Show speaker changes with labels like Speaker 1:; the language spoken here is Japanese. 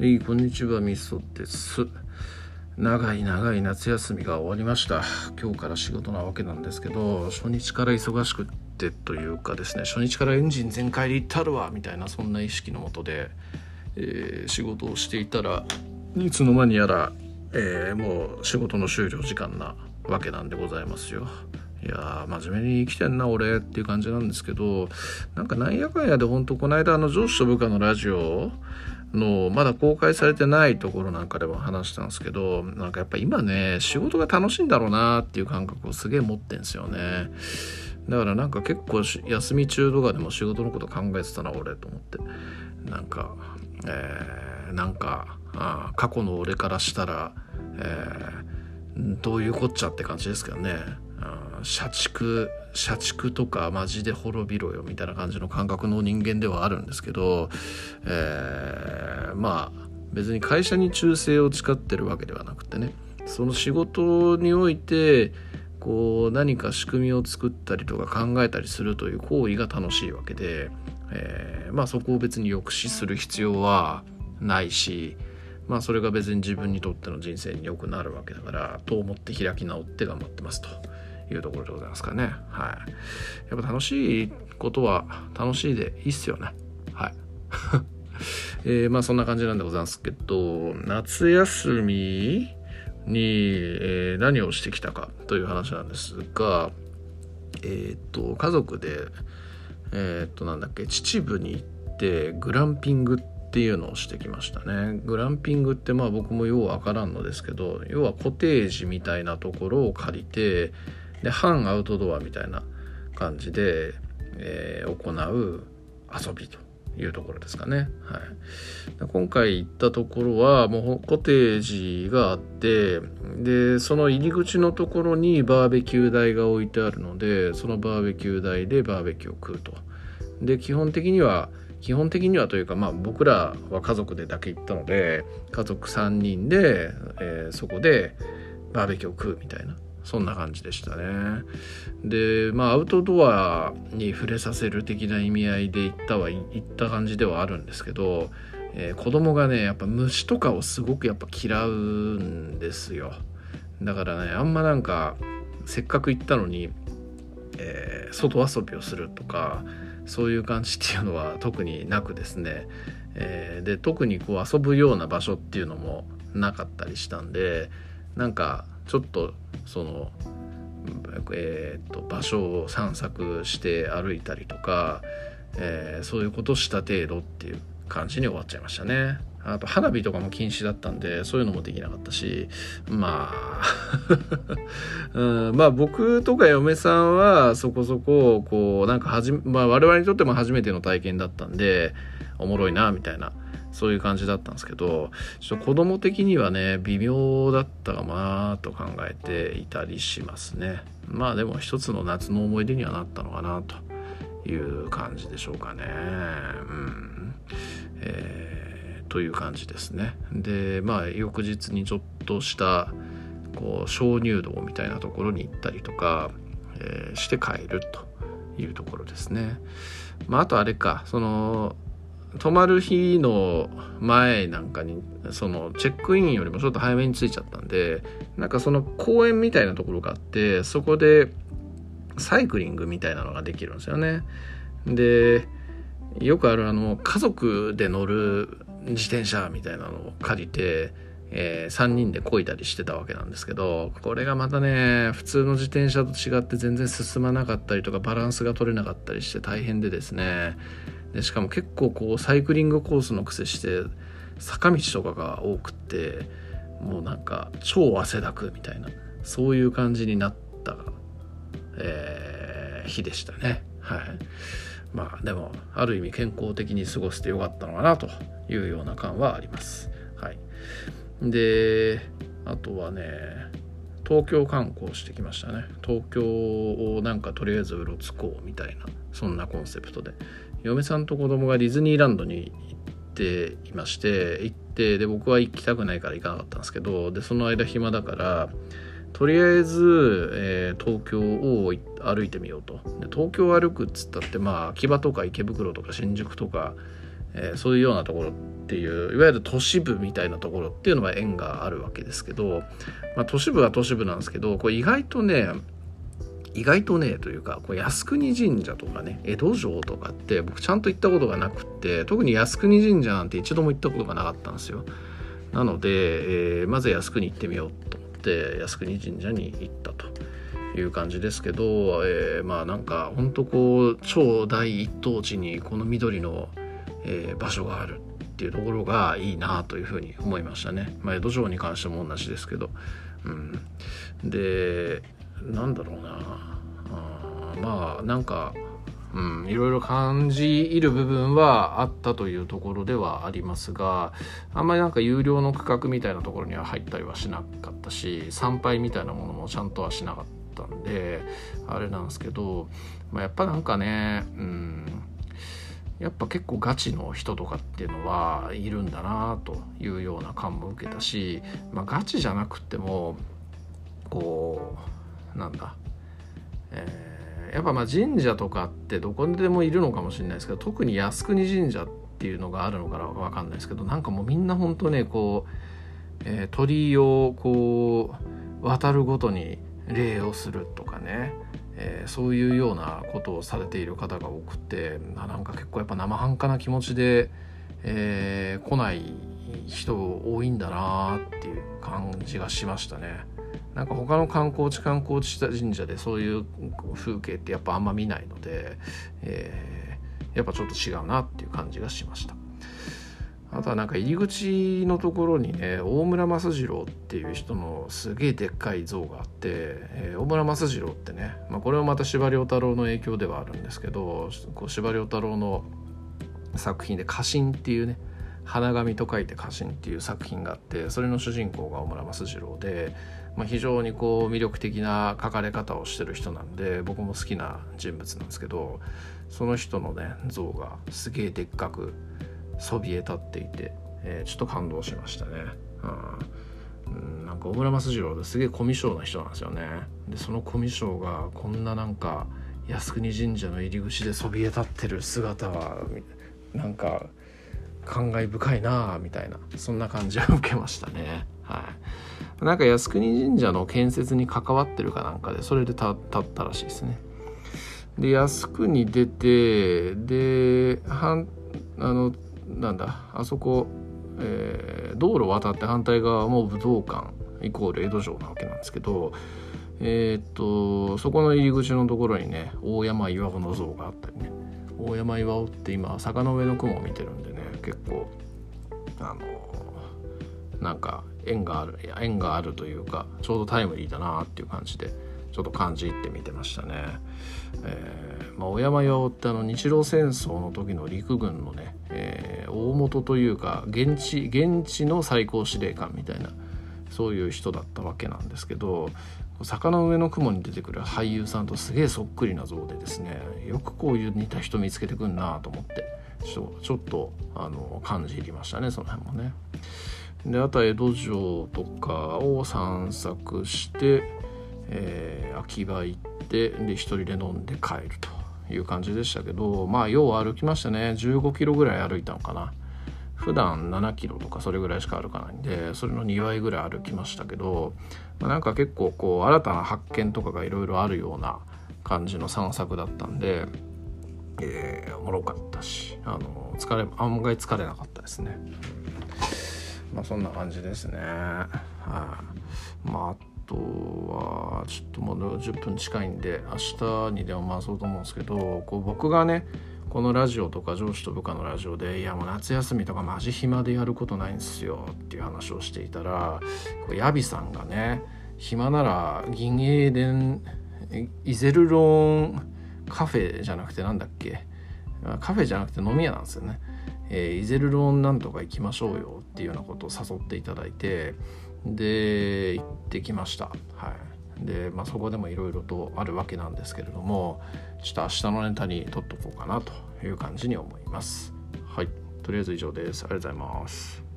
Speaker 1: はい、こんにちは、みそです。長い長い夏休みが終わりました。今日から仕事なわけなんですけど、初日から忙しくってというかですね、初日からエンジン全開で行ったるわみたいなそんな意識のもとで、えー仕事をしていたらいつの間にやら、えーもう仕事の終了時間なわけなんでございますよ。いや真面目に生きてんな俺っていう感じなんですけどなんかなんやかんやで本当この間あの上司と部下のラジオのまだ公開されてないところなんかでも話したんですけどなんかやっぱ今ね仕事が楽しいんだろうなっていう感覚をすげえ持ってんですよね。だからなんか結構休み中とかでも仕事のこと考えてたな俺と思って。なんかえーなんかあ過去の俺からしたら、えーどういうこっちゃって感じですけどね。社畜社畜とかマジで滅びろよみたいな感じの感覚の人間ではあるんですけど、えーまあ別に会社に忠誠を誓ってるわけではなくてねその仕事においてこう何か仕組みを作ったりとか考えたりするという行為が楽しいわけで、えーまあそこを別に抑止する必要はないしまあそれが別に自分にとっての人生に良くなるわけだからと思って開き直って頑張ってますと。いうところでございますかね。はい。やっぱ楽しいことは楽しいでいいっすよね。はい。えーまあそんな感じなんでございますけど夏休みに、えー何をしてきたかという話なんですがえっ、と家族でえっ、となんだっけ秩父に行ってグランピングっていうのをしてきましたね。グランピングってまあ僕もようわからんのですけど要はコテージみたいなところを借りてで半アウトドアみたいな感じで、えー行う遊びというところですかね。はい、今回行ったところはもうコテージがあってでその入り口のところにバーベキュー台が置いてあるのでそのバーベキュー台でバーベキューを食うと。で基本的には基本的にはというか、まあ、僕らは家族でだけ行ったので家族3人で、えーそこでバーベキューを食うみたいなそんな感じでしたね。でまあアウトドアに触れさせる的な意味合いで行ったは行った感じではあるんですけど、えー子供がねやっぱ虫とかをすごくやっぱ嫌うんですよ。だからねあんまなんかせっかく行ったのに、えー外遊びをするとかそういう感じっていうのは特になくですね、えーで特にこう遊ぶような場所っていうのもなかったりしたんでなんかちょっとその、えーと場所を散策して歩いたりとか、えーそういうことした程度っていう感じに終わっちゃいましたね。あと花火とかも禁止だったんでそういうのもできなかったしまあ、うん、まあ僕とか嫁さんはそこそここうなんかはじ、まあ、我々にとっても初めての体験だったんでおもろいなみたいなそういう感じだったんですけどちょっと子供的にはね微妙だったかなと考えていたりしますね。まあでも一つの夏の思い出にはなったのかなという感じでしょうかね。うん。えーという感じですね。でまあ翌日にちょっとしたこう鍾乳洞みたいなところに行ったりとか、えーして帰るというところですね。まああとあれかその泊まる日の前なんかにそのチェックインよりもちょっと早めに着いちゃったんでなんかその公園みたいなところがあってそこでサイクリングみたいなのができるんですよね。でよくあるあの家族で乗る自転車みたいなのを借りて、え3人で漕いだりしてたわけなんですけどこれがまたね普通の自転車と違って全然進まなかったりとかバランスが取れなかったりして大変でですね。でしかも結構こうサイクリングコースの癖して坂道とかが多くってもうなんか超汗だくみたいなそういう感じになった、えー日でしたね。はい。まあでもある意味健康的に過ごしてよかったのかなというような感はあります。はい。であとはね東京観光してきましたね。東京をなんかとりあえずうろつこうみたいなそんなコンセプトで。嫁さんと子供がディズニーランドに行っていまして行ってで僕は行きたくないから行かなかったんですけどでその間暇だからとりあえず、えー東京を歩いてみようと。で東京を歩くっつったってまあ秋葉とか池袋とか新宿とか、えー、そういうようなところっていういわゆる都市部みたいなところっていうのは縁があるわけですけど、まあ、都市部は都市部なんですけどこれ意外とね意外とねというかこう靖国神社とかね江戸城とかって僕ちゃんと行ったことがなくって特に靖国神社なんて一度も行ったことがなかったんですよ。なので、えー、まず靖国行ってみようと思って靖国神社に行ったという感じですけど、えー、まあなんかほんとこう超大一等地にこの緑の、えー、場所があるっていうところがいいなというふうに思いましたね、まあ、江戸城に関しても同じですけど、うん、でなんだろうな。あまあなんかうん、いろいろ感じいる部分はあったというところではありますがあんまりなんか有料の区画みたいなところには入ったりはしなかったし参拝みたいなものもちゃんとはしなかったんであれなんですけど、まあ、やっぱなんかねうんやっぱ結構ガチの人とかっていうのはいるんだなというような感も受けたし、まあ、ガチじゃなくてもこうなんだえーやっぱまあ神社とかってどこにでもいるのかもしれないですけど特に靖国神社っていうのがあるのか分かんないですけどなんかもうみんな本当ねこう、えー、鳥居をこう渡るごとに礼をするとかね、えー、そういうようなことをされている方が多くてなんか結構やっぱ生半可な気持ちで、えー、来ない人多いんだなっていう感じがしましたね。なんか他の観光地観光地した神社でそういう風景ってやっぱあんま見ないので、えー、やっぱちょっと違うなっていう感じがしました。あとはなんか入り口のところにね大村益次郎っていう人のすげえでっかい像があって、えー、大村益次郎ってね、まあ、これはまた司馬太郎の影響ではあるんですけど司馬太郎の作品で「家臣」っていうね花紙と書いて「家臣」っていう作品があってそれの主人公が大村益次郎でまあ、非常にこう魅力的な書かれ方をしてる人なんで僕も好きな人物なんですけどその人のね像がすげえでっかくそびえ立っていて、えー、ちょっと感動しましたね。うん、なんか小村益次郎ですげえコミュ障な人なんですよね。でそのコミュ障がこんななんか靖国神社の入り口でそびえ立ってる姿はなんか感慨深いなあみたいなそんな感じを受けましたね。はい、なんか靖国神社の建設に関わってるかなんかでそれで立ったらしいですね。で靖国出てではあのなんだあそこ、えー、道路渡って反対側も武道館イコール江戸城なわけなんですけどえー、っとそこの入り口のところにね大山岩尾の像があったりね大山岩って今坂の上の雲を見てるんでね結構あのなんか縁がある縁があるというかちょうどタイムリーだなっていう感じでちょっと感じ入って見てましたね。えーまあ、小山八尾ってあの日露戦争の時の陸軍のね、えー、大元というか現地現地の最高司令官みたいなそういう人だったわけなんですけど坂の上の雲に出てくる俳優さんとすげえそっくりな像でですねよくこういう似た人見つけてくんなと思ってちょちょっとあの感じ入りましたねその辺もね。であとは江戸城とかを散策して、えー、秋葉行ってで一人で飲んで帰るという感じでしたけどまあよう歩きましたね15キロぐらい歩いたのかな普段7キロとかそれぐらいしか歩かないんでそれの2倍ぐらい歩きましたけど、まあ、なんか結構こう新たな発見とかがいろいろあるような感じの散策だったんで、えー、おもろかったしあの疲れ案外疲れなかったですね。まあそんな感じですね。はい、あ、まああとはちょっともう10分近いんで明日にでも回そうと思うんですけどこう僕がねこのラジオとか上司と部下のラジオで「いやもう夏休みとかマジ暇でやることないんですよ」っていう話をしていたらヤビさんがね暇なら銀英伝イゼルローンカフェじゃなくてなんだっけ？カフェじゃなくて飲み屋なんですよね。えー、イゼルローンなんとか行きましょうよっていうようなことを誘っていただいてで行ってきました。はい。で、まあ、そこでもいろいろとあるわけなんですけれどもちょっと明日のネタに取っとこうかなという感じに思います。はい。とりあえず以上です。ありがとうございます。